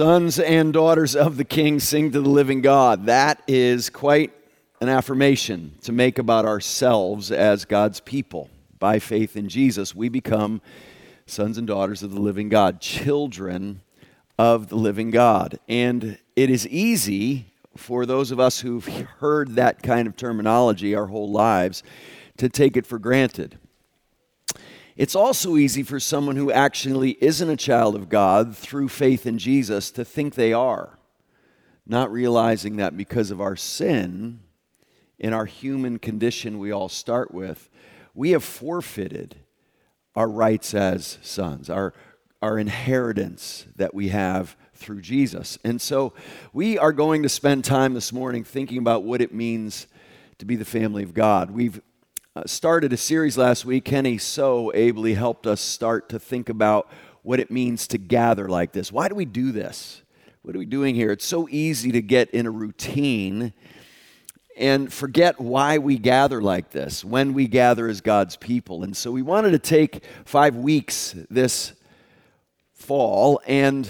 Sons and daughters of the King sing to the living God. That is quite an affirmation to make about ourselves as God's people. By faith in Jesus, we become sons and daughters of the living God, children of the living God. And it is easy for those of us who've heard that kind of terminology our whole lives to take it for granted. It's also easy for someone who actually isn't a child of God through faith in Jesus to think they are, not realizing that because of our sin, in our human condition we all start with, we have forfeited our rights as sons, our, our inheritance that we have through Jesus. And so we are going to spend time this morning thinking about what it means to be the family of God. We've uh, started a series last week. Kenny so ably helped us start to think about what it means to gather like this. Why do we do this? What are we doing here? It's so easy to get in a routine and forget why we gather like this, when we gather as God's people. And so we wanted to take five weeks this fall and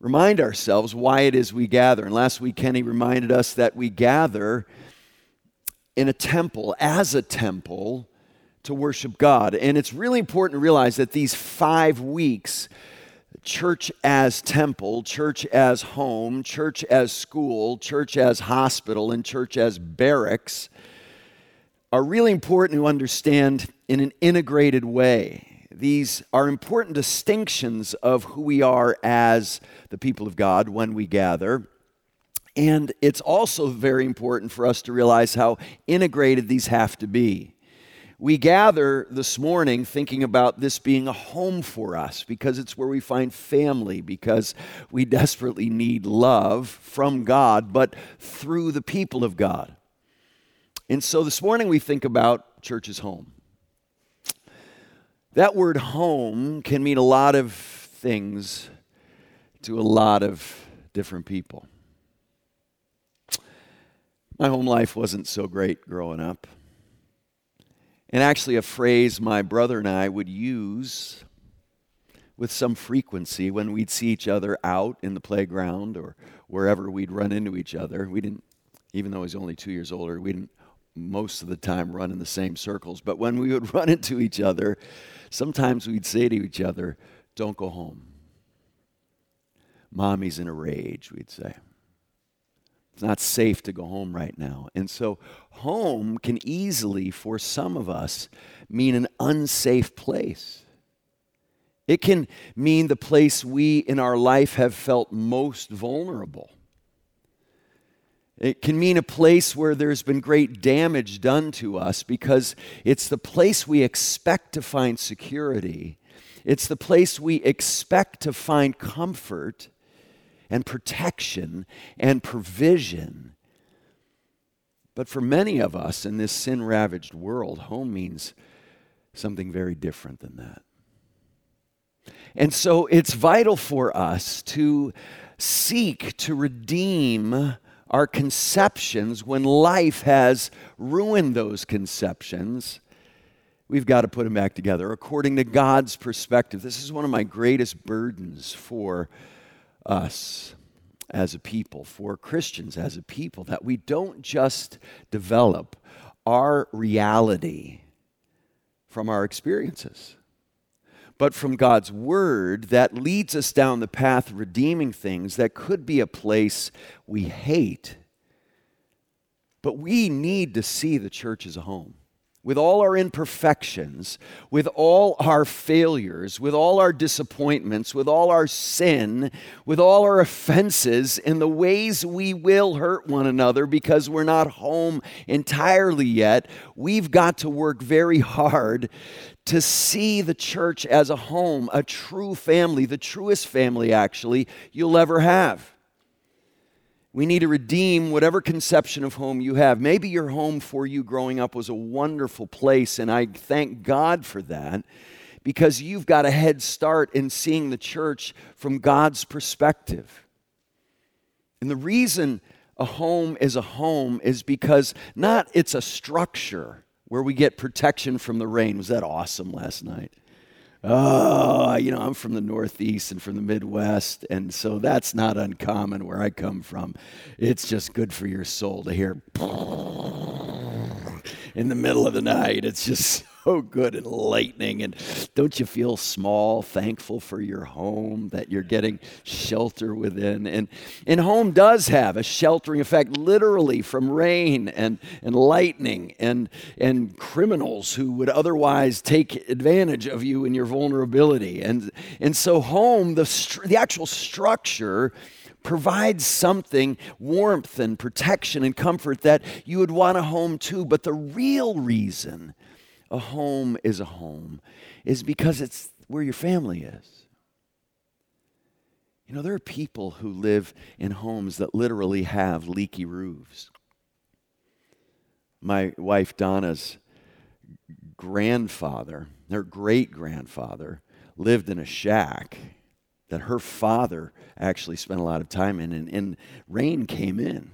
remind ourselves why it is we gather. And last week, Kenny reminded us that we gather in a temple, as a temple, to worship God. And it's really important to realize that these five weeks, church as temple, church as home, church as school, church as hospital, and church as barracks, are really important to understand in an integrated way. These are important distinctions of who we are as the people of God when we gather. And it's also very important for us to realize how integrated these have to be. We gather this morning thinking about this being a home for us because it's where we find family, because we desperately need love from God, but through the people of God. And so this morning we think about church church's home. That word home can mean a lot of things to a lot of different people. My home life wasn't so great growing up. And actually, a phrase my brother and I would use with some frequency when we'd see each other out in the playground or wherever we'd run into each other. We didn't, even though he's only two years older, we didn't most of the time run in the same circles. But when we would run into each other, sometimes we'd say to each other, Don't go home. Mommy's in a rage, we'd say. It's not safe to go home right now. And so, home can easily, for some of us, mean an unsafe place. It can mean the place we in our life have felt most vulnerable. It can mean a place where there's been great damage done to us because it's the place we expect to find security. It's the place we expect to find comfort and protection and provision. But for many of us in this sin ravaged world, home means something very different than that. And so it's vital for us to seek to redeem our conceptions when life has ruined those conceptions. We've got to put them back together according to God's perspective. This is one of my greatest burdens for us as a people, for Christians as a people, that we don't just develop our reality from our experiences, but from God's Word that leads us down the path of redeeming things that could be a place we hate. But we need to see the church as a home with all our imperfections, with all our failures, with all our disappointments, with all our sin, with all our offenses, and the ways we will hurt one another because we're not home entirely yet, we've got to work very hard to see the church as a home, a true family, the truest family, actually, you'll ever have. We need to redeem whatever conception of home you have. Maybe your home for you growing up was a wonderful place, and I thank God for that because you've got a head start in seeing the church from God's perspective. And the reason a home is a home is because not it's a structure where we get protection from the rain. Was that awesome last night? Oh, you know, I'm from the Northeast and from the Midwest, and so that's not uncommon where I come from. It's just good for your soul to hear in the middle of the night. It's just so good and lightning. And don't you feel small, thankful for your home, that you're getting shelter within? And, and home does have a sheltering effect, literally from rain and, and lightning and, and criminals who would otherwise take advantage of you in your vulnerability. And, and so, home, the, the actual structure, provides something, warmth and protection and comfort that you would want a home too. But the real reason a home is a home is because it's where your family is. You know, there are people who live in homes that literally have leaky roofs. My wife Donna's grandfather, her great grandfather, lived in a shack that her father actually spent a lot of time in, and, and rain came in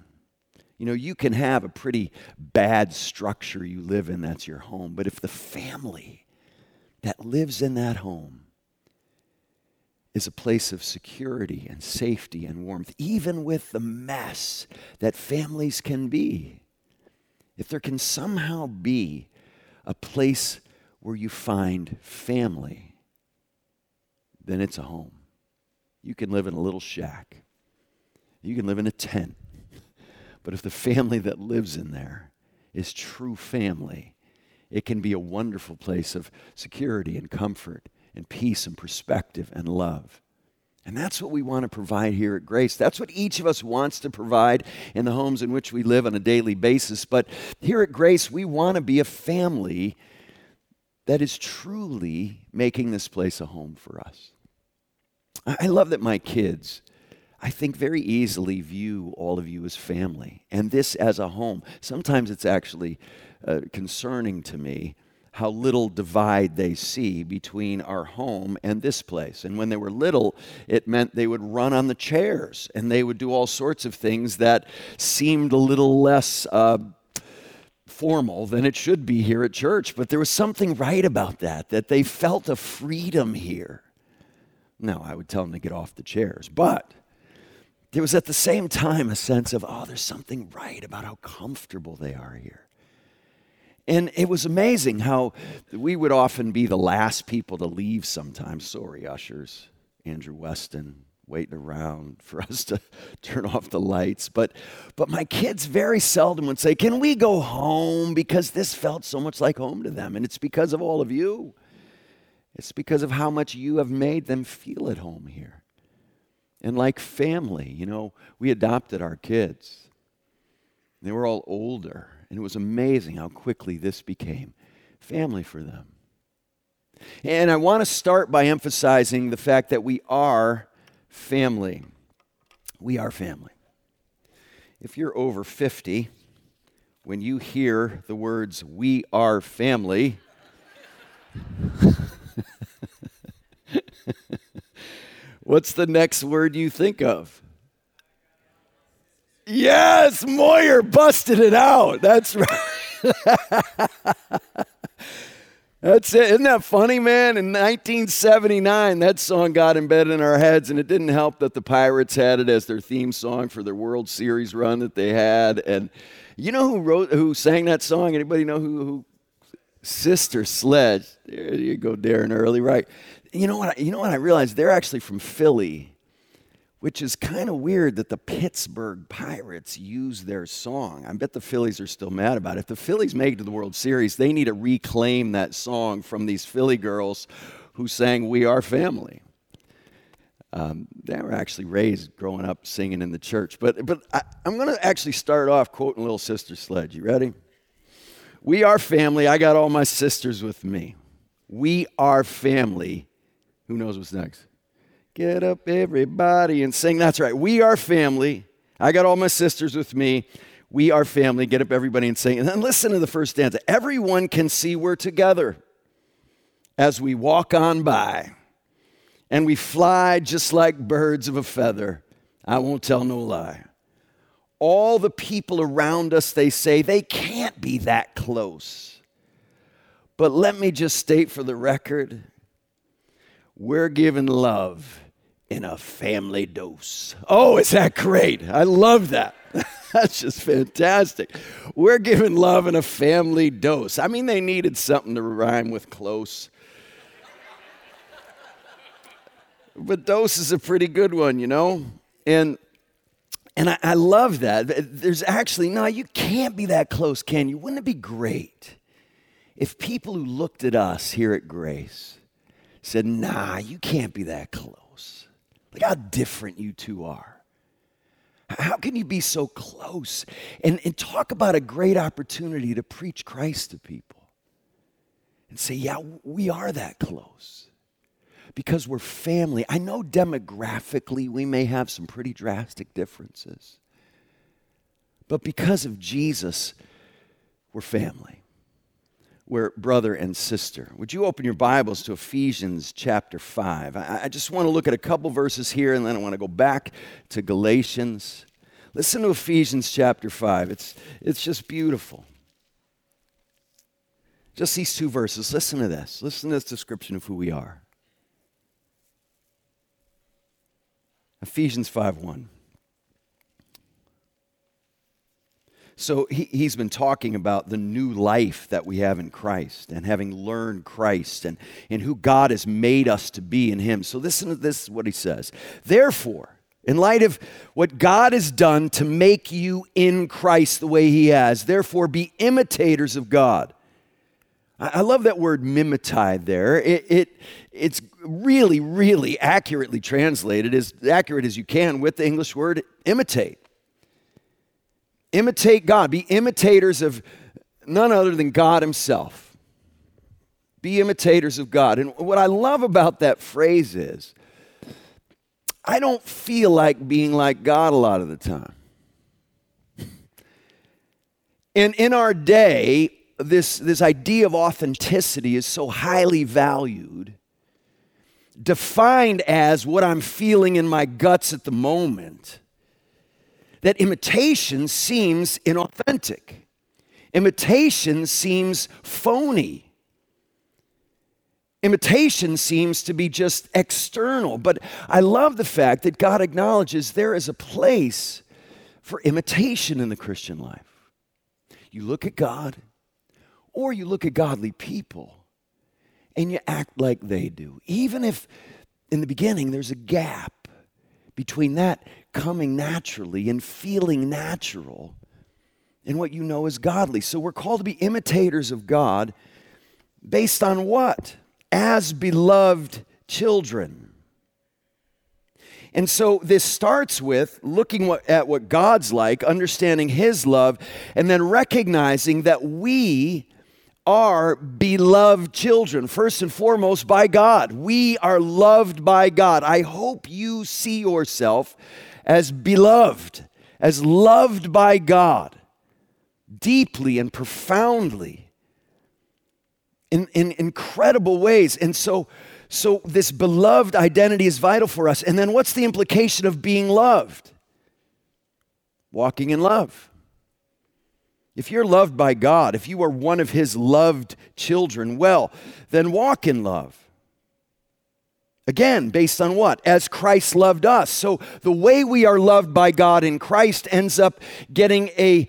you know, you can have a pretty bad structure you live in, that's your home. But if the family that lives in that home is a place of security and safety and warmth, even with the mess that families can be, if there can somehow be a place where you find family, then it's a home. You can live in a little shack. You can live in a tent. But if the family that lives in there is true family, it can be a wonderful place of security and comfort and peace and perspective and love. And that's what we want to provide here at Grace. That's what each of us wants to provide in the homes in which we live on a daily basis. But here at Grace, we want to be a family that is truly making this place a home for us. I love that my kids I think, very easily view all of you as family and this as a home. Sometimes it's actually uh, concerning to me how little divide they see between our home and this place. And when they were little, it meant they would run on the chairs and they would do all sorts of things that seemed a little less. Uh, formal than it should be here at church, but there was something right about that, that they felt a freedom here. No, I would tell them to get off the chairs, but there was at the same time a sense of, oh, there's something right about how comfortable they are here. And it was amazing how we would often be the last people to leave sometimes. Sorry, ushers, Andrew Weston, waiting around for us to turn off the lights. But, but my kids very seldom would say, Can we go home? Because this felt so much like home to them. And it's because of all of you, it's because of how much you have made them feel at home here. And like family, you know, we adopted our kids. They were all older, and it was amazing how quickly this became family for them. And I want to start by emphasizing the fact that we are family. We are family. If you're over 50, when you hear the words, we are family, What's the next word you think of? Yes, Moyer busted it out. That's right. That's it. Isn't that funny, man? In 1979, that song got embedded in our heads, and it didn't help that the Pirates had it as their theme song for their World Series run that they had. And you know who wrote, who sang that song? Anybody know who? who? Sister Sledge. There you go, Darren Early, right? You know what? You know what I realized? They're actually from Philly, which is kind of weird that the Pittsburgh Pirates use their song. I bet the Phillies are still mad about it. If the Phillies make it to the World Series, they need to reclaim that song from these Philly girls who sang "We Are Family." Um, they were actually raised growing up singing in the church. But but I, I'm going to actually start off quoting Little Sister Sledge. You ready? We are family. I got all my sisters with me. We are family who knows what's next? Get up, everybody, and sing. That's right. We are family. I got all my sisters with me. We are family. Get up, everybody, and sing. And then listen to the first stanza. Everyone can see we're together as we walk on by, and we fly just like birds of a feather. I won't tell no lie. All the people around us, they say, they can't be that close. But let me just state for the record we're giving love in a family dose. Oh, is that great? I love that. That's just fantastic. We're giving love in a family dose. I mean, they needed something to rhyme with close. But dose is a pretty good one, you know? And and I, I love that. There's actually, no, you can't be that close, can you? Wouldn't it be great if people who looked at us here at Grace said, nah, you can't be that close? Look how different you two are. How can you be so close? And, and talk about a great opportunity to preach Christ to people and say, yeah, we are that close because we're family. I know demographically we may have some pretty drastic differences, but because of Jesus, we're family. We're brother and sister. Would you open your Bibles to Ephesians chapter 5? I, I just want to look at a couple verses here and then I want to go back to Galatians. Listen to Ephesians chapter 5. It's, it's just beautiful. Just these two verses. Listen to this. Listen to this description of who we are. Ephesians 5 1. So he, he's been talking about the new life that we have in Christ and having learned Christ and, and who God has made us to be in Him. So listen to this, what he says. Therefore, in light of what God has done to make you in Christ the way He has, therefore be imitators of God. I love that word mimetai there. It, it, it's really, really accurately translated, as accurate as you can with the English word imitate. Imitate God. Be imitators of none other than God Himself. Be imitators of God. And what I love about that phrase is I don't feel like being like God a lot of the time. And in our day, this, this idea of authenticity is so highly valued, defined as what I'm feeling in my guts at the moment that imitation seems inauthentic. Imitation seems phony. Imitation seems to be just external. But I love the fact that God acknowledges there is a place for imitation in the Christian life. You look at God, or you look at godly people, and you act like they do. Even if in the beginning there's a gap between that coming naturally and feeling natural and what you know is godly. So we're called to be imitators of God based on what? As beloved children. And so this starts with looking what, at what God's like, understanding His love, and then recognizing that we are beloved children, first and foremost by God. We are loved by God. I hope you see yourself as beloved, as loved by God, deeply and profoundly, in, in incredible ways. And so, so this beloved identity is vital for us. And then what's the implication of being loved? Walking in love. If you're loved by God, if you are one of His loved children, well, then walk in love. Again, based on what? As Christ loved us. So the way we are loved by God in Christ ends up getting a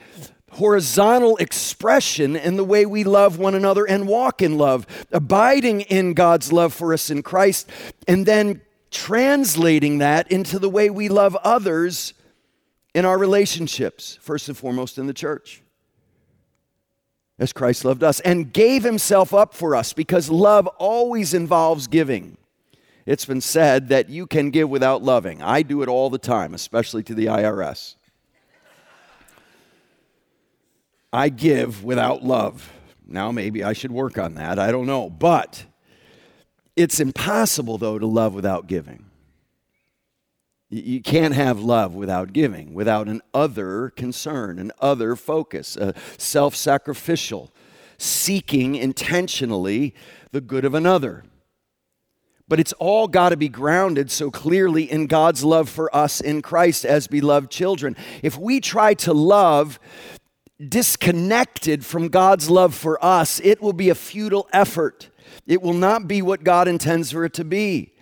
horizontal expression in the way we love one another and walk in love, abiding in God's love for us in Christ, and then translating that into the way we love others in our relationships, first and foremost in the church. As Christ loved us and gave himself up for us because love always involves giving. It's been said that you can give without loving. I do it all the time, especially to the IRS. I give without love. Now, maybe I should work on that. I don't know. But it's impossible, though, to love without giving. You can't have love without giving, without an other concern, an other focus, a self sacrificial, seeking intentionally the good of another. But it's all got to be grounded so clearly in God's love for us in Christ as beloved children. If we try to love disconnected from God's love for us, it will be a futile effort. It will not be what God intends for it to be.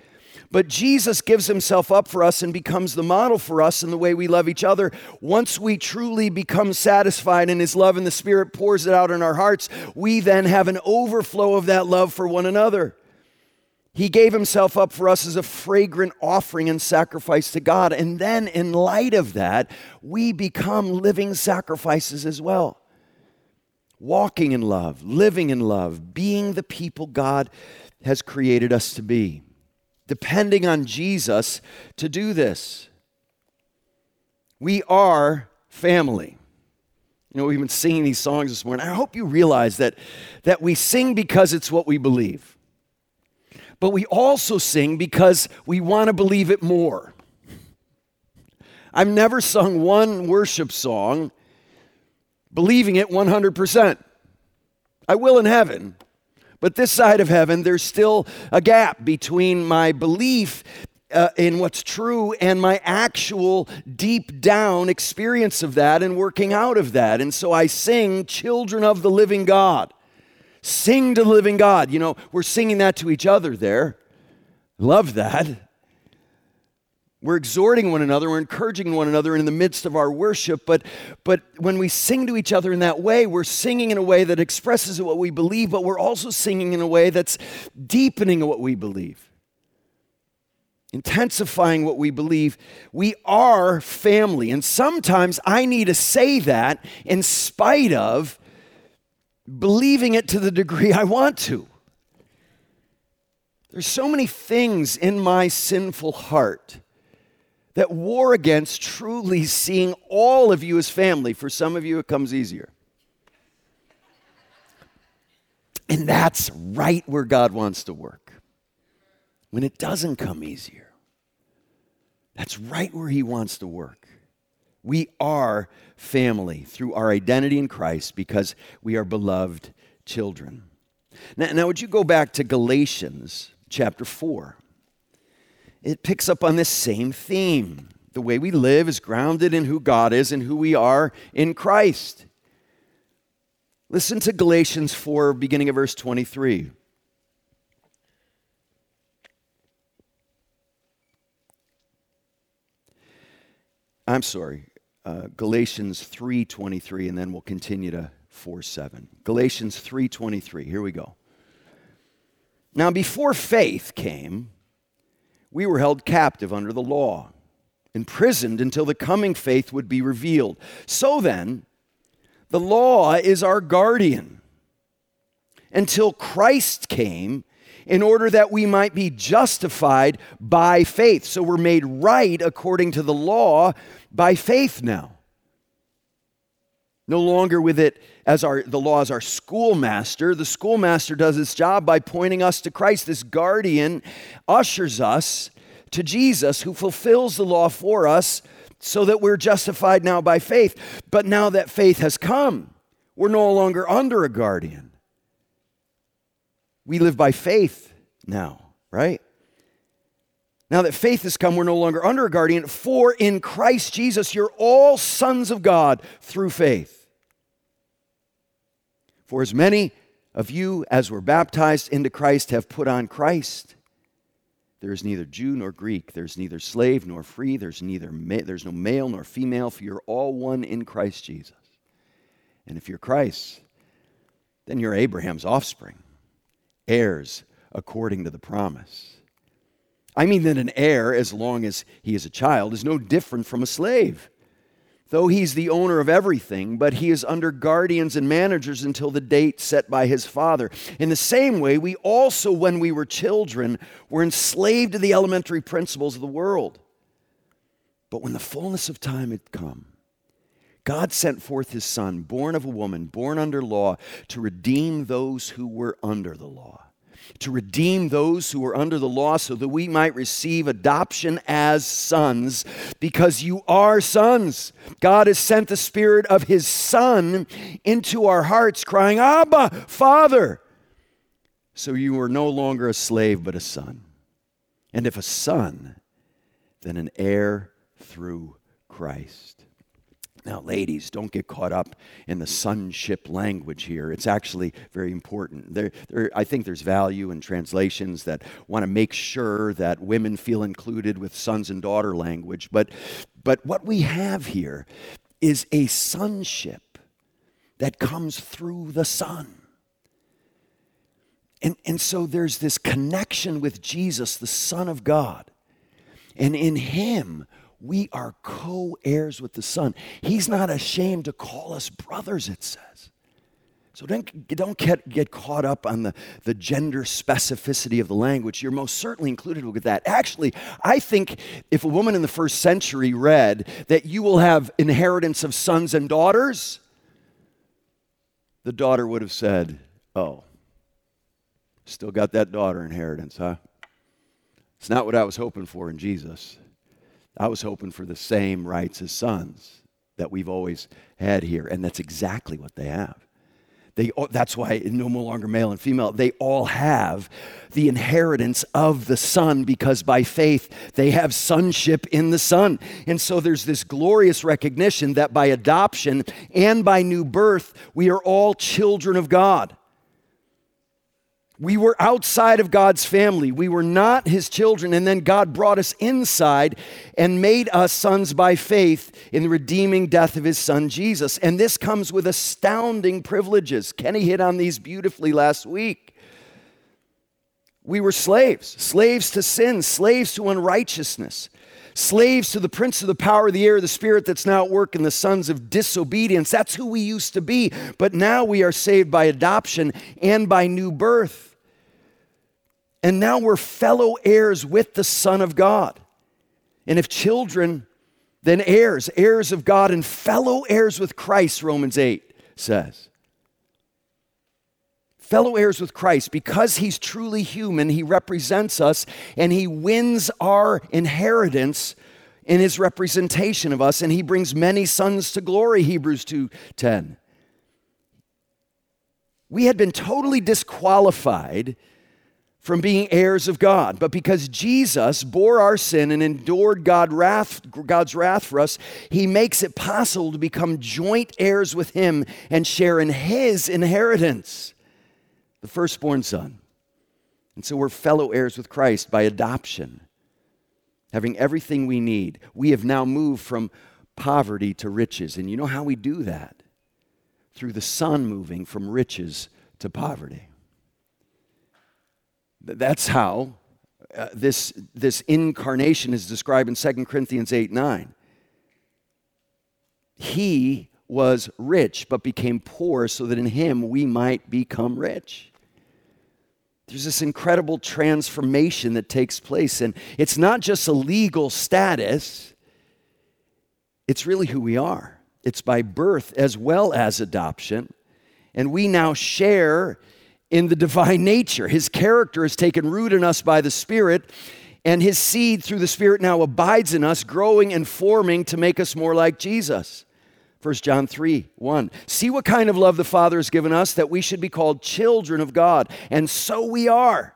But Jesus gives himself up for us and becomes the model for us in the way we love each other. Once we truly become satisfied in his love and the Spirit pours it out in our hearts, we then have an overflow of that love for one another. He gave himself up for us as a fragrant offering and sacrifice to God. And then, in light of that, we become living sacrifices as well. Walking in love, living in love, being the people God has created us to be depending on Jesus to do this. We are family. You know, we've been singing these songs this morning. I hope you realize that, that we sing because it's what we believe. But we also sing because we want to believe it more. I've never sung one worship song believing it 100%. I will in heaven, but this side of heaven, there's still a gap between my belief uh, in what's true and my actual deep down experience of that and working out of that. And so I sing, Children of the Living God. Sing to living God. You know, we're singing that to each other there. Love that. We're exhorting one another, we're encouraging one another in the midst of our worship, but, but when we sing to each other in that way, we're singing in a way that expresses what we believe, but we're also singing in a way that's deepening what we believe, intensifying what we believe. We are family, and sometimes I need to say that in spite of believing it to the degree I want to. There's so many things in my sinful heart that war against truly seeing all of you as family. For some of you, it comes easier. And that's right where God wants to work. When it doesn't come easier, that's right where He wants to work. We are family through our identity in Christ because we are beloved children. Now, now would you go back to Galatians chapter 4? it picks up on this same theme. The way we live is grounded in who God is and who we are in Christ. Listen to Galatians 4, beginning of verse 23. I'm sorry, uh, Galatians 3:23, and then we'll continue to 4:7. Galatians 3:23. Here we go. Now, before faith came, we were held captive under the law, imprisoned until the coming faith would be revealed. So then, the law is our guardian until Christ came in order that we might be justified by faith. So we're made right according to the law by faith now. No longer with it as our the law as our schoolmaster. The schoolmaster does its job by pointing us to Christ. This guardian ushers us to Jesus who fulfills the law for us so that we're justified now by faith. But now that faith has come, we're no longer under a guardian. We live by faith now, right? Now that faith has come, we're no longer under a guardian, for in Christ Jesus, you're all sons of God through faith. For as many of you as were baptized into Christ have put on Christ. There is neither Jew nor Greek, there's neither slave nor free, there's neither ma- there's no male nor female, for you're all one in Christ Jesus. And if you're Christ, then you're Abraham's offspring, heirs according to the promise. I mean that an heir, as long as he is a child, is no different from a slave though he's the owner of everything, but he is under guardians and managers until the date set by his father. In the same way, we also, when we were children, were enslaved to the elementary principles of the world. But when the fullness of time had come, God sent forth his son, born of a woman, born under law, to redeem those who were under the law to redeem those who are under the law so that we might receive adoption as sons because you are sons. God has sent the Spirit of His Son into our hearts, crying, Abba, Father. So you are no longer a slave, but a son. And if a son, then an heir through Christ. Now, ladies, don't get caught up in the sonship language here. It's actually very important. There, there, I think there's value in translations that want to make sure that women feel included with sons and daughter language. But, but what we have here is a sonship that comes through the Son. And, and so there's this connection with Jesus, the Son of God. And in Him, we are co heirs with the Son. He's not ashamed to call us brothers, it says. So don't, don't get, get caught up on the, the gender specificity of the language. You're most certainly included with that. Actually, I think if a woman in the first century read that you will have inheritance of sons and daughters, the daughter would have said, Oh, still got that daughter inheritance, huh? It's not what I was hoping for in Jesus. I was hoping for the same rights as sons that we've always had here, and that's exactly what they have. They, that's why no longer male and female. They all have the inheritance of the Son because by faith they have sonship in the Son. And so there's this glorious recognition that by adoption and by new birth, we are all children of God. We were outside of God's family. We were not his children. And then God brought us inside and made us sons by faith in the redeeming death of his son Jesus. And this comes with astounding privileges. Kenny hit on these beautifully last week. We were slaves, slaves to sin, slaves to unrighteousness, slaves to the prince of the power of the air, the spirit that's now at work in the sons of disobedience. That's who we used to be. But now we are saved by adoption and by new birth. And now we're fellow heirs with the Son of God. And if children, then heirs, heirs of God, and fellow heirs with Christ, Romans 8 says. Fellow heirs with Christ, because he's truly human, he represents us and he wins our inheritance in his representation of us, and he brings many sons to glory, Hebrews 2:10. We had been totally disqualified from being heirs of God. But because Jesus bore our sin and endured God wrath, God's wrath for us, he makes it possible to become joint heirs with him and share in his inheritance, the firstborn son. And so we're fellow heirs with Christ by adoption, having everything we need. We have now moved from poverty to riches. And you know how we do that? Through the Son moving from riches to poverty. That's how uh, this, this incarnation is described in 2 Corinthians 8 9. He was rich, but became poor so that in him we might become rich. There's this incredible transformation that takes place, and it's not just a legal status, it's really who we are. It's by birth as well as adoption. And we now share in the divine nature. His character has taken root in us by the Spirit, and his seed through the Spirit now abides in us, growing and forming to make us more like Jesus. 1 John 3 1. See what kind of love the Father has given us that we should be called children of God, and so we are.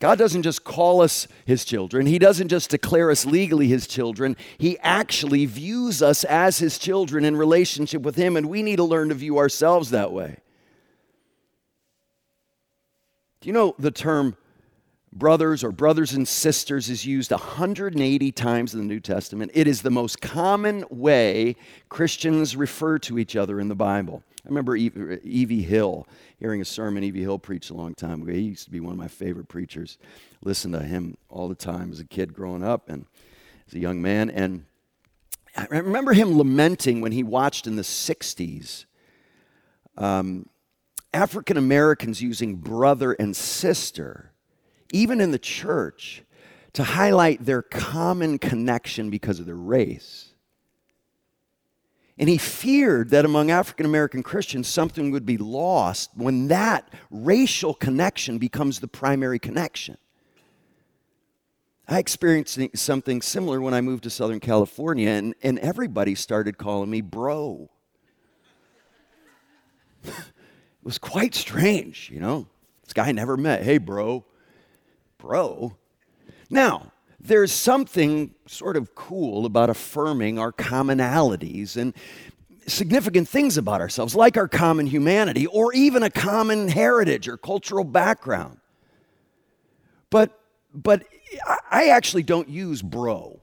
God doesn't just call us his children. He doesn't just declare us legally his children. He actually views us as his children in relationship with him, and we need to learn to view ourselves that way. Do you know the term brothers or brothers and sisters is used 180 times in the New Testament? It is the most common way Christians refer to each other in the Bible. I remember E.V. Hill, hearing a sermon E.V. Hill preached a long time ago. He used to be one of my favorite preachers. Listened to him all the time as a kid growing up and as a young man. And I remember him lamenting when he watched in the 60s um, African Americans using brother and sister, even in the church, to highlight their common connection because of their race. And he feared that among African American Christians, something would be lost when that racial connection becomes the primary connection. I experienced something similar when I moved to Southern California, and, and everybody started calling me bro. was quite strange, you know. This guy I never met. Hey, bro. Bro. Now, there's something sort of cool about affirming our commonalities and significant things about ourselves, like our common humanity or even a common heritage or cultural background. But, but I actually don't use bro.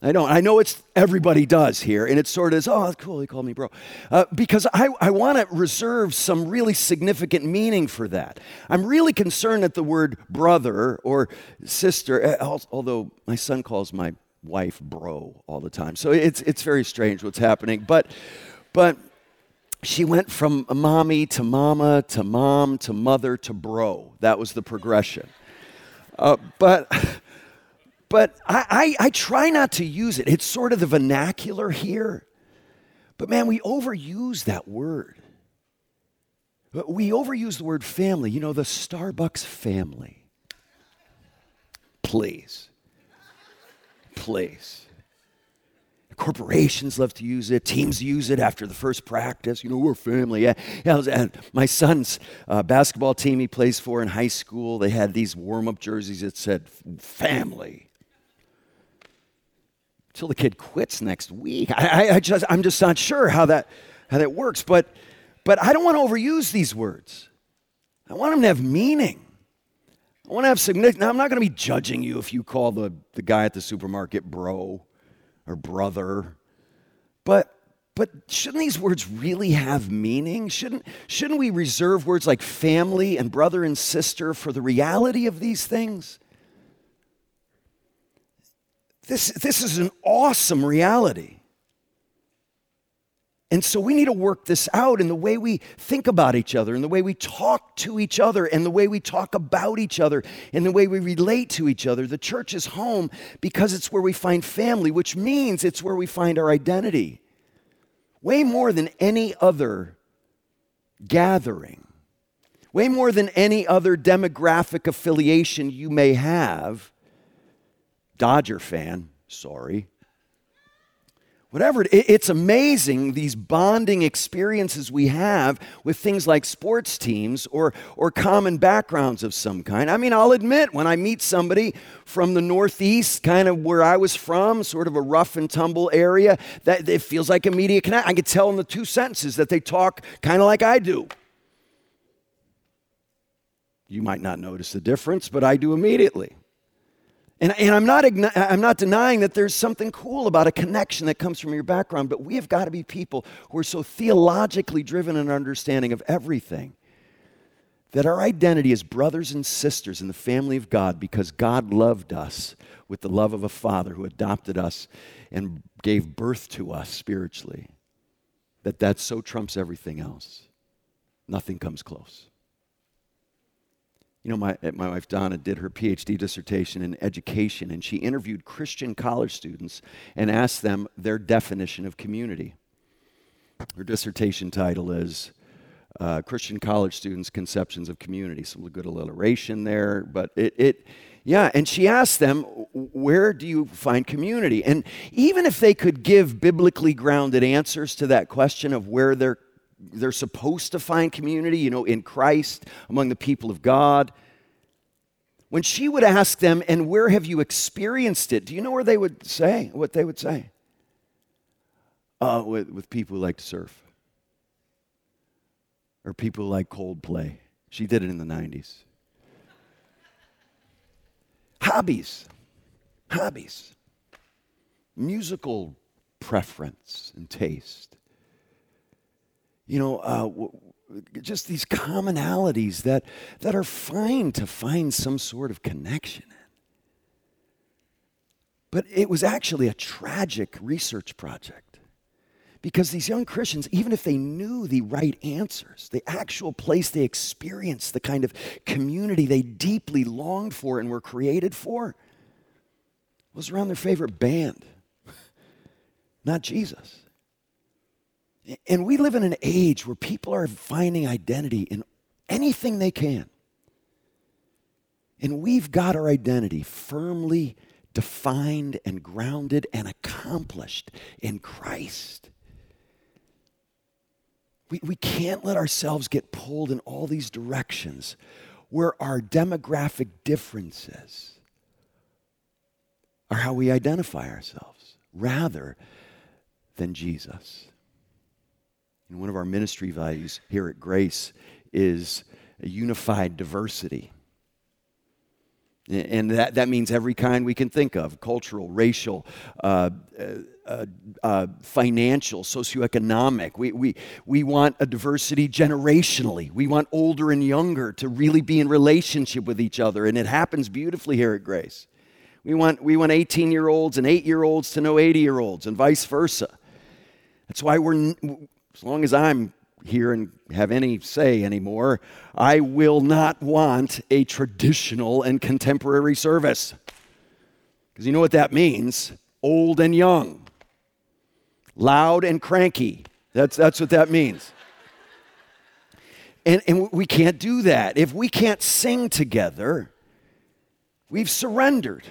I don't. I know it's everybody does here, and it sort of is, oh, cool, he called me bro. Uh, because I, I want to reserve some really significant meaning for that. I'm really concerned that the word brother or sister, uh, although my son calls my wife bro all the time. So it's, it's very strange what's happening. But, but she went from mommy to mama to mom to mother to bro. That was the progression. Uh, but but I, I, I try not to use it. It's sort of the vernacular here. But man, we overuse that word. We overuse the word family. You know, the Starbucks family. Please. Please. Corporations love to use it. Teams use it after the first practice. You know, we're family. Yeah. and my son's uh, basketball team he plays for in high school, they had these warm up jerseys that said family until the kid quits next week. I, I, just, I'm just not sure how that, how that works. But, but I don't want to overuse these words. I want them to have meaning. I want to have significance. Now, I'm not going to be judging you if you call the, the guy at the supermarket bro or brother. But, but shouldn't these words really have meaning? Shouldn't, shouldn't we reserve words like family and brother and sister for the reality of these things? This, this is an awesome reality. And so we need to work this out in the way we think about each other, in the way we talk to each other, and the way we talk about each other, in the way we relate to each other. The church is home because it's where we find family, which means it's where we find our identity. Way more than any other gathering, way more than any other demographic affiliation you may have Dodger fan, sorry. Whatever, it's amazing these bonding experiences we have with things like sports teams or, or common backgrounds of some kind. I mean, I'll admit, when I meet somebody from the Northeast, kind of where I was from, sort of a rough and tumble area, that it feels like immediate connect. I can tell in the two sentences that they talk kind of like I do. You might not notice the difference, but I do immediately. And, and I'm, not, I'm not denying that there's something cool about a connection that comes from your background, but we have got to be people who are so theologically driven in our understanding of everything that our identity is brothers and sisters in the family of God because God loved us with the love of a father who adopted us and gave birth to us spiritually. That that so trumps everything else. Nothing comes close. You know, my, my wife Donna did her PhD dissertation in education, and she interviewed Christian college students and asked them their definition of community. Her dissertation title is uh, Christian College Students' Conceptions of Community. Some good alliteration there, but it, it, yeah, and she asked them, Where do you find community? And even if they could give biblically grounded answers to that question of where they're they're supposed to find community, you know, in Christ, among the people of God. When she would ask them, and where have you experienced it? Do you know where they would say, what they would say? Uh, with, with people who like to surf or people who like Coldplay. She did it in the 90s. Hobbies, hobbies, musical preference and taste you know, uh, just these commonalities that, that are fine to find some sort of connection in. But it was actually a tragic research project because these young Christians, even if they knew the right answers, the actual place they experienced, the kind of community they deeply longed for and were created for, was around their favorite band, not Jesus. And we live in an age where people are finding identity in anything they can. And we've got our identity firmly defined and grounded and accomplished in Christ. We, we can't let ourselves get pulled in all these directions where our demographic differences are how we identify ourselves rather than Jesus. And one of our ministry values here at Grace is a unified diversity. And that, that means every kind we can think of cultural, racial, uh, uh, uh, financial, socioeconomic. We, we, we want a diversity generationally. We want older and younger to really be in relationship with each other. And it happens beautifully here at Grace. We want, we want 18 year olds and 8 year olds to know 80 year olds and vice versa. That's why we're, as long as I'm here and have any say anymore, I will not want a traditional and contemporary service. Because you know what that means? Old and young, loud and cranky. That's, that's what that means. And, and we can't do that. If we can't sing together, we've surrendered.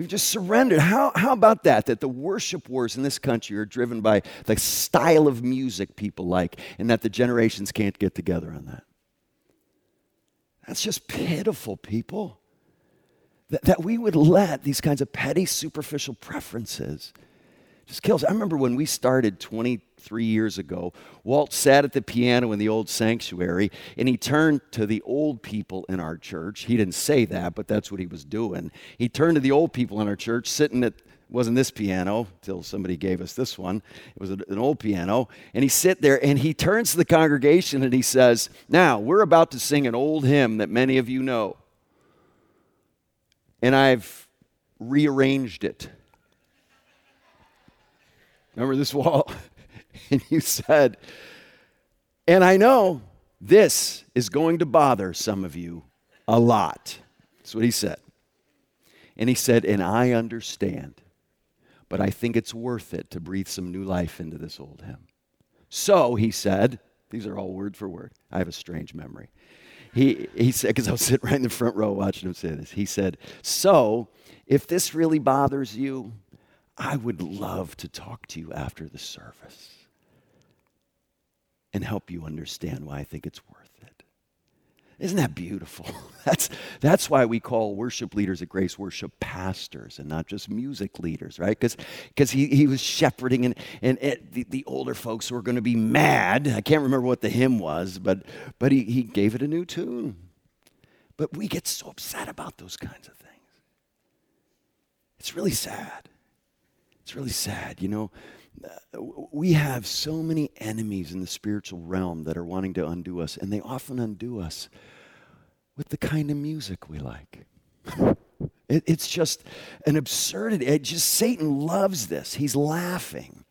We've just surrendered. How, how about that? That the worship wars in this country are driven by the style of music people like, and that the generations can't get together on that. That's just pitiful, people. That, that we would let these kinds of petty, superficial preferences just kills. I remember when we started 23 years ago, Walt sat at the piano in the old sanctuary and he turned to the old people in our church. He didn't say that, but that's what he was doing. He turned to the old people in our church sitting at wasn't this piano till somebody gave us this one. It was an old piano. And he sit there and he turns to the congregation and he says, Now, we're about to sing an old hymn that many of you know. And I've rearranged it. Remember this Walt? and you said, and I know this is going to bother some of you a lot. That's what he said. And he said, and I understand, but I think it's worth it to breathe some new life into this old hymn. So, he said, these are all word for word. I have a strange memory. He, he said, because I was sitting right in the front row watching him say this. He said, So, if this really bothers you, I would love to talk to you after the service and help you understand why I think it's worth it. Isn't that beautiful? That's, that's why we call worship leaders at Grace worship pastors and not just music leaders, right? Because he, he was shepherding, and, and it, the, the older folks were going to be mad. I can't remember what the hymn was, but, but he, he gave it a new tune. But we get so upset about those kinds of things. It's really sad. It's really sad, you know. Uh, we have so many enemies in the spiritual realm that are wanting to undo us, and they often undo us with the kind of music we like. It, it's just an absurdity. It just Satan loves this. He's laughing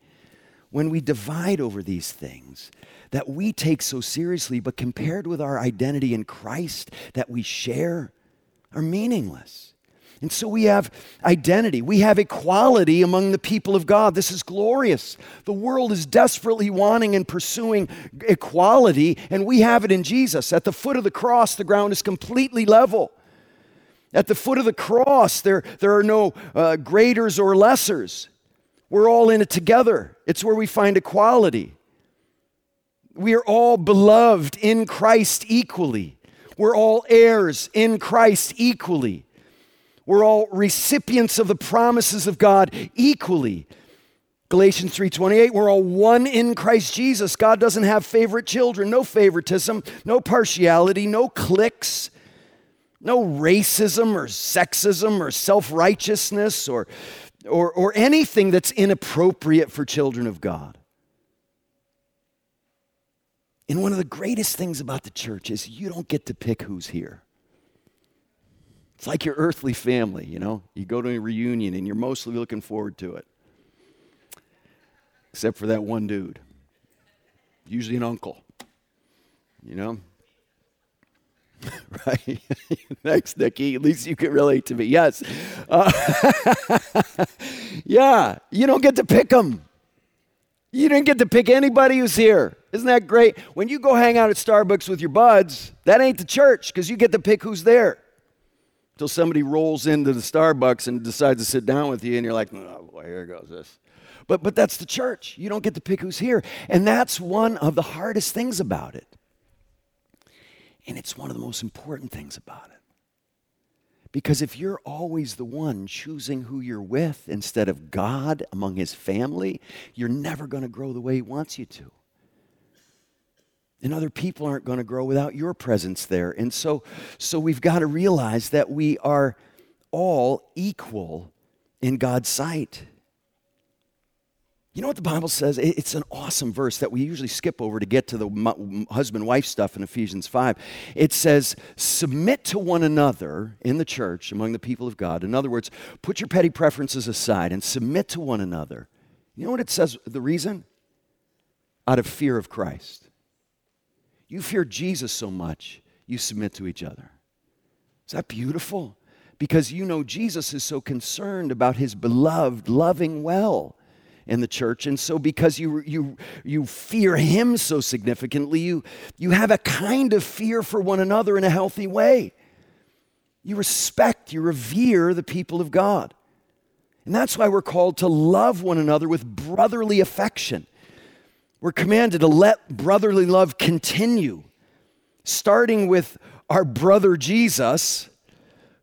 when we divide over these things that we take so seriously, but compared with our identity in Christ that we share, are meaningless. And so we have identity. We have equality among the people of God. This is glorious. The world is desperately wanting and pursuing equality, and we have it in Jesus. At the foot of the cross, the ground is completely level. At the foot of the cross, there, there are no uh, graders or lessers. We're all in it together. It's where we find equality. We are all beloved in Christ equally. We're all heirs in Christ equally. We're all recipients of the promises of God equally. Galatians 3:28 we're all one in Christ Jesus. God doesn't have favorite children, no favoritism, no partiality, no cliques, no racism or sexism or self-righteousness or or, or anything that's inappropriate for children of God. And one of the greatest things about the church is you don't get to pick who's here. It's like your earthly family, you know? You go to a reunion and you're mostly looking forward to it. Except for that one dude, usually an uncle, you know? right? Thanks, Nikki. At least you can relate to me. Yes. Uh, yeah, you don't get to pick them. You didn't get to pick anybody who's here. Isn't that great? When you go hang out at Starbucks with your buds, that ain't the church because you get to pick who's there till somebody rolls into the Starbucks and decides to sit down with you, and you're like, oh boy, here goes this. But, but that's the church. You don't get to pick who's here. And that's one of the hardest things about it. And it's one of the most important things about it. Because if you're always the one choosing who you're with instead of God among his family, you're never going to grow the way he wants you to. And other people aren't going to grow without your presence there. And so, so we've got to realize that we are all equal in God's sight. You know what the Bible says? It's an awesome verse that we usually skip over to get to the husband wife stuff in Ephesians 5. It says, Submit to one another in the church among the people of God. In other words, put your petty preferences aside and submit to one another. You know what it says? The reason? Out of fear of Christ. You fear Jesus so much, you submit to each other. Is that beautiful? Because you know Jesus is so concerned about his beloved loving well in the church. And so because you, you, you fear him so significantly, you, you have a kind of fear for one another in a healthy way. You respect, you revere the people of God. And that's why we're called to love one another with brotherly affection. We're commanded to let brotherly love continue, starting with our brother Jesus,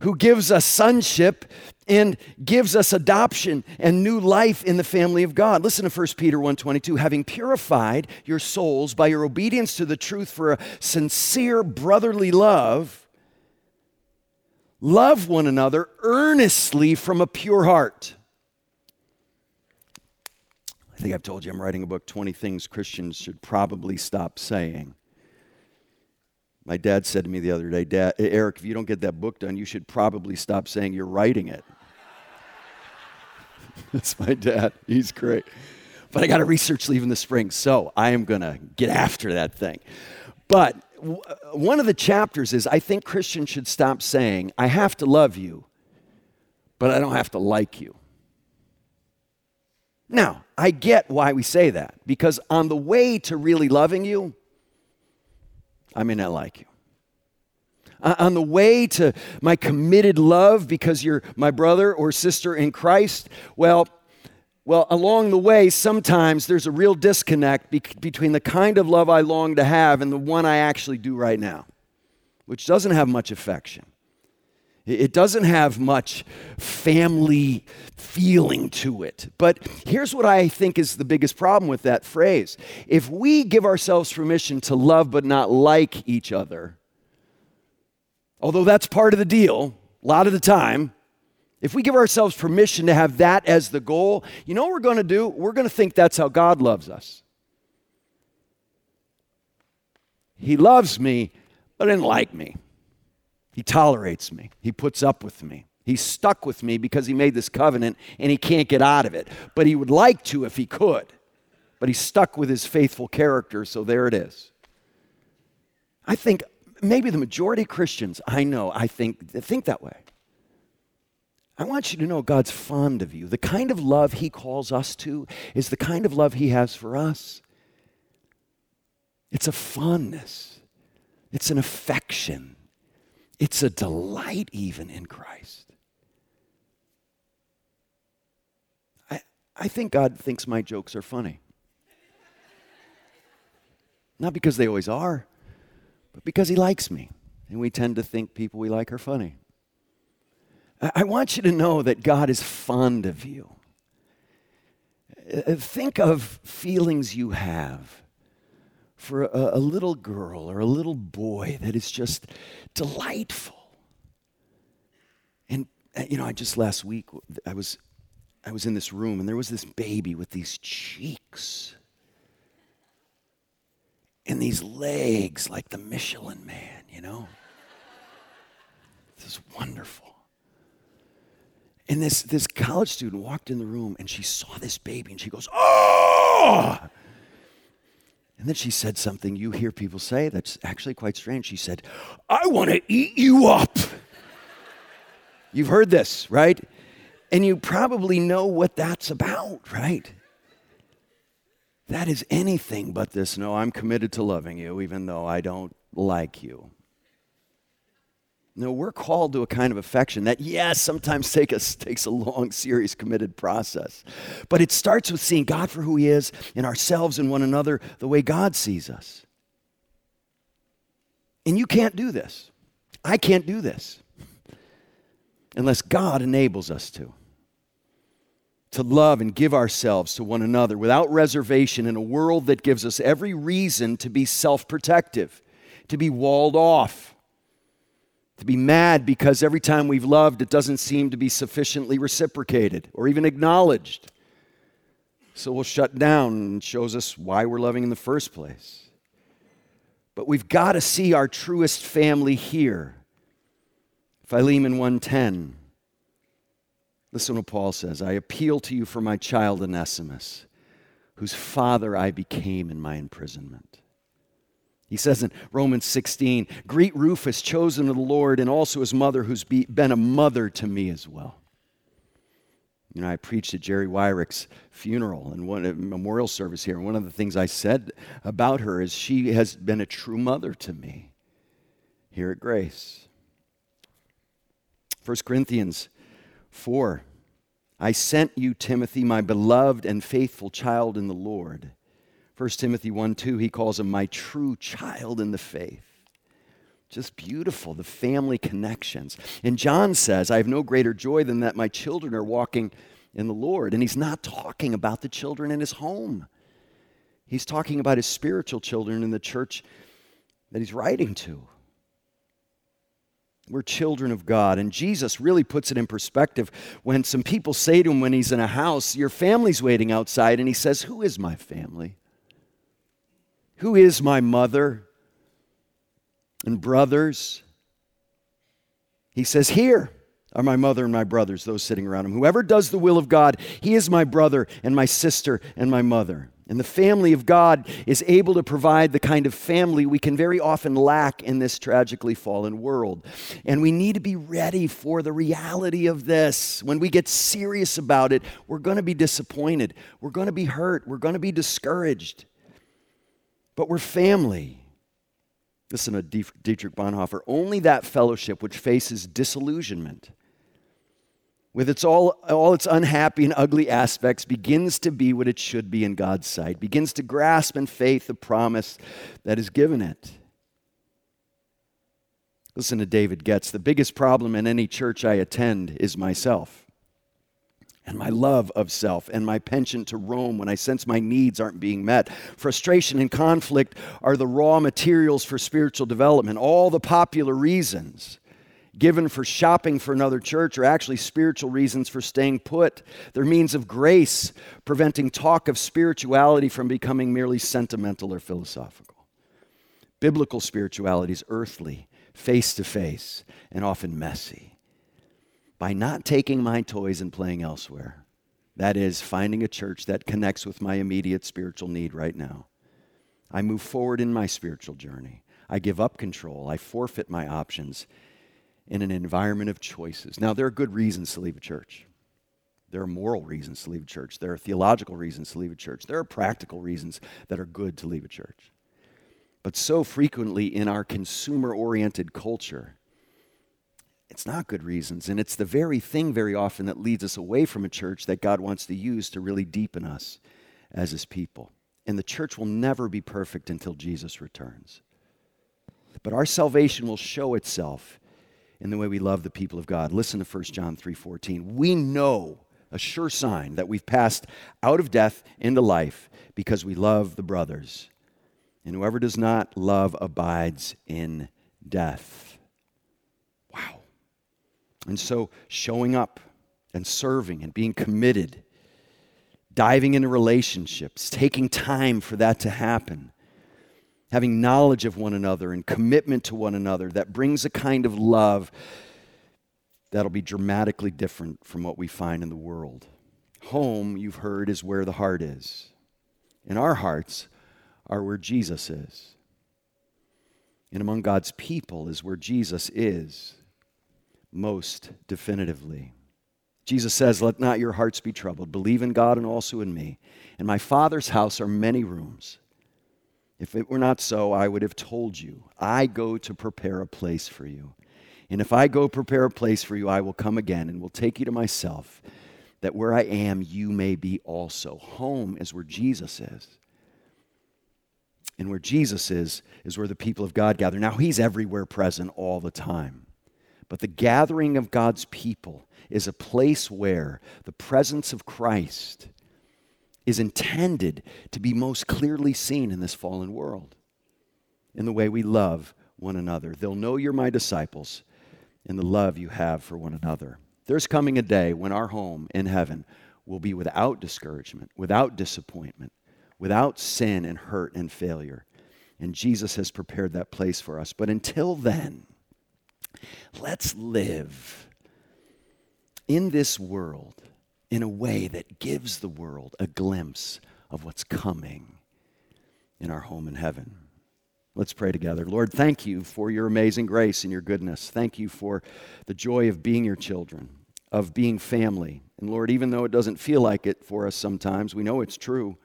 who gives us sonship and gives us adoption and new life in the family of God. Listen to 1 Peter 1:22, having purified your souls by your obedience to the truth for a sincere brotherly love, love one another earnestly from a pure heart think I've told you I'm writing a book 20 Things Christians Should Probably Stop Saying. My dad said to me the other day, Dad, eh, Eric, if you don't get that book done, you should probably stop saying you're writing it. That's my dad. He's great. But I got a research leave in the spring, so I am going to get after that thing. But w- uh, one of the chapters is I think Christians should stop saying, I have to love you, but I don't have to like you. Now, I get why we say that because on the way to really loving you, I may not like you. On the way to my committed love because you're my brother or sister in Christ, well, well, along the way, sometimes there's a real disconnect be- between the kind of love I long to have and the one I actually do right now, which doesn't have much affection. It doesn't have much family feeling to it. But here's what I think is the biggest problem with that phrase. If we give ourselves permission to love but not like each other, although that's part of the deal, a lot of the time, if we give ourselves permission to have that as the goal, you know what we're going to do? We're going to think that's how God loves us. He loves me, but didn't like me. He tolerates me, He puts up with me. He's stuck with me because He made this covenant and He can't get out of it. But He would like to if He could. But He's stuck with His faithful character, so there it is. I think maybe the majority of Christians I know, I think, think that way. I want you to know God's fond of you. The kind of love He calls us to is the kind of love He has for us. It's a fondness, it's an affection, it's a delight even in Christ. I, I think God thinks my jokes are funny. Not because they always are, but because He likes me. And we tend to think people we like are funny. I, I want you to know that God is fond of you. Uh, think of feelings you have for a, a little girl or a little boy that is just delightful. And uh, you know, I just last week I was I was in this room and there was this baby with these cheeks and these legs like the Michelin man, you know? This is wonderful. And this, this college student walked in the room and she saw this baby and she goes, Oh! And then she said something you hear people say that's actually quite strange. She said, I want to eat you up. You've heard this, right? And you probably know what that's about, right? That is anything but this. No, I'm committed to loving you, even though I don't like you. No, we're called to a kind of affection that, yes, sometimes take takes a long, serious, committed process. But it starts with seeing God for who He is and ourselves and one another the way God sees us. And you can't do this. I can't do this. unless God enables us to. To love and give ourselves to one another without reservation in a world that gives us every reason to be self protective, to be walled off, to be mad because every time we've loved, it doesn't seem to be sufficiently reciprocated or even acknowledged. So we'll shut down and shows us why we're loving in the first place. But we've got to see our truest family here. Philemon 1:10. Listen to what Paul says. I appeal to you for my child Onesimus, whose father I became in my imprisonment. He says in Romans 16, Greet Rufus, chosen of the Lord, and also his mother, who's been a mother to me as well. You know, I preached at Jerry Wyrick's funeral and one memorial service here. And one of the things I said about her is she has been a true mother to me here at Grace. 1 Corinthians 4 I sent you, Timothy, my beloved and faithful child in the Lord. 1 Timothy 1 2, he calls him my true child in the faith. Just beautiful, the family connections. And John says, I have no greater joy than that my children are walking in the Lord. And he's not talking about the children in his home, he's talking about his spiritual children in the church that he's writing to. We're children of God. And Jesus really puts it in perspective when some people say to him when he's in a house, Your family's waiting outside. And he says, Who is my family? Who is my mother and brothers? He says, Here are my mother and my brothers, those sitting around him. Whoever does the will of God, he is my brother and my sister and my mother. And the family of God is able to provide the kind of family we can very often lack in this tragically fallen world. And we need to be ready for the reality of this. When we get serious about it, we're going to be disappointed, we're going to be hurt, we're going to be discouraged. But we're family. Listen to Dietrich Bonhoeffer only that fellowship which faces disillusionment with its all, all its unhappy and ugly aspects, begins to be what it should be in God's sight, begins to grasp in faith the promise that is given it. Listen to David Goetz. The biggest problem in any church I attend is myself and my love of self and my penchant to roam when I sense my needs aren't being met. Frustration and conflict are the raw materials for spiritual development, all the popular reasons given for shopping for another church are actually spiritual reasons for staying put. They're means of grace, preventing talk of spirituality from becoming merely sentimental or philosophical. Biblical spirituality is earthly, face to face, and often messy. By not taking my toys and playing elsewhere, that is, finding a church that connects with my immediate spiritual need right now, I move forward in my spiritual journey. I give up control. I forfeit my options in an environment of choices. Now, there are good reasons to leave a church. There are moral reasons to leave a church. There are theological reasons to leave a church. There are practical reasons that are good to leave a church. But so frequently in our consumer oriented culture, it's not good reasons. And it's the very thing very often that leads us away from a church that God wants to use to really deepen us as his people. And the church will never be perfect until Jesus returns. But our salvation will show itself in the way we love the people of God. Listen to 1 John 3:14. We know a sure sign that we've passed out of death into life because we love the brothers. And whoever does not love abides in death. And so showing up and serving and being committed, diving into relationships, taking time for that to happen having knowledge of one another and commitment to one another that brings a kind of love that'll be dramatically different from what we find in the world. Home, you've heard, is where the heart is. And our hearts are where Jesus is. And among God's people is where Jesus is most definitively. Jesus says, Let not your hearts be troubled. Believe in God and also in me. In my Father's house are many rooms. If it were not so, I would have told you, I go to prepare a place for you. And if I go prepare a place for you, I will come again and will take you to myself, that where I am, you may be also. Home is where Jesus is. And where Jesus is, is where the people of God gather. Now, He's everywhere present all the time. But the gathering of God's people is a place where the presence of Christ is intended to be most clearly seen in this fallen world, in the way we love one another. They'll know you're my disciples in the love you have for one another. There's coming a day when our home in heaven will be without discouragement, without disappointment, without sin and hurt and failure. And Jesus has prepared that place for us. But until then, let's live in this world in a way that gives the world a glimpse of what's coming in our home in heaven. Let's pray together. Lord, thank you for your amazing grace and your goodness. Thank you for the joy of being your children, of being family. And Lord, even though it doesn't feel like it for us sometimes, we know it's true.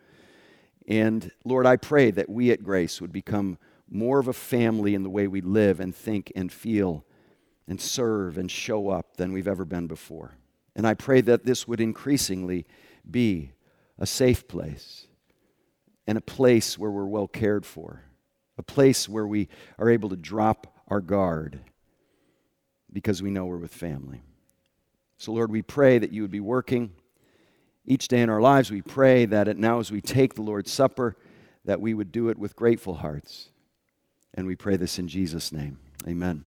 And Lord, I pray that we at Grace would become more of a family in the way we live and think and feel and serve and show up than we've ever been before. And I pray that this would increasingly be a safe place and a place where we're well cared for a place where we are able to drop our guard because we know we're with family. So, Lord, we pray that you would be working each day in our lives. We pray that it, now, as we take the Lord's Supper, that we would do it with grateful hearts. And we pray this in Jesus' name. Amen.